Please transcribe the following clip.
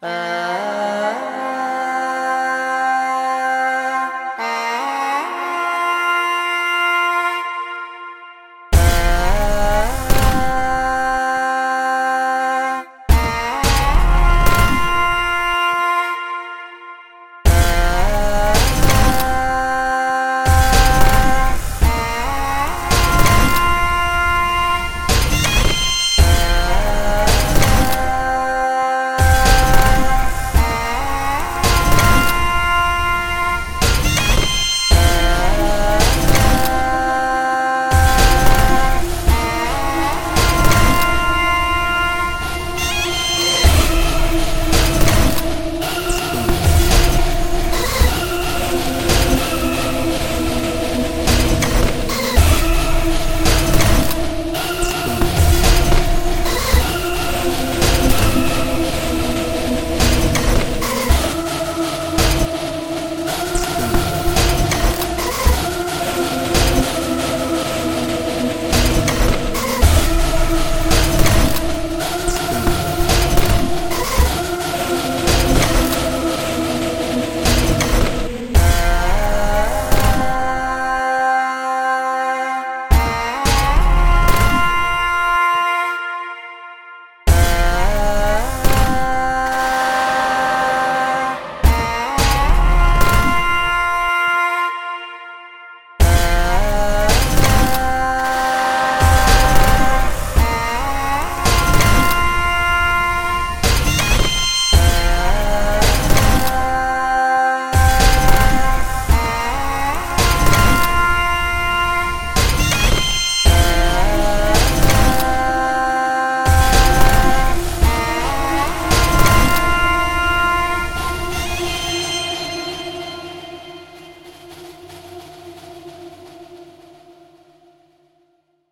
Uh...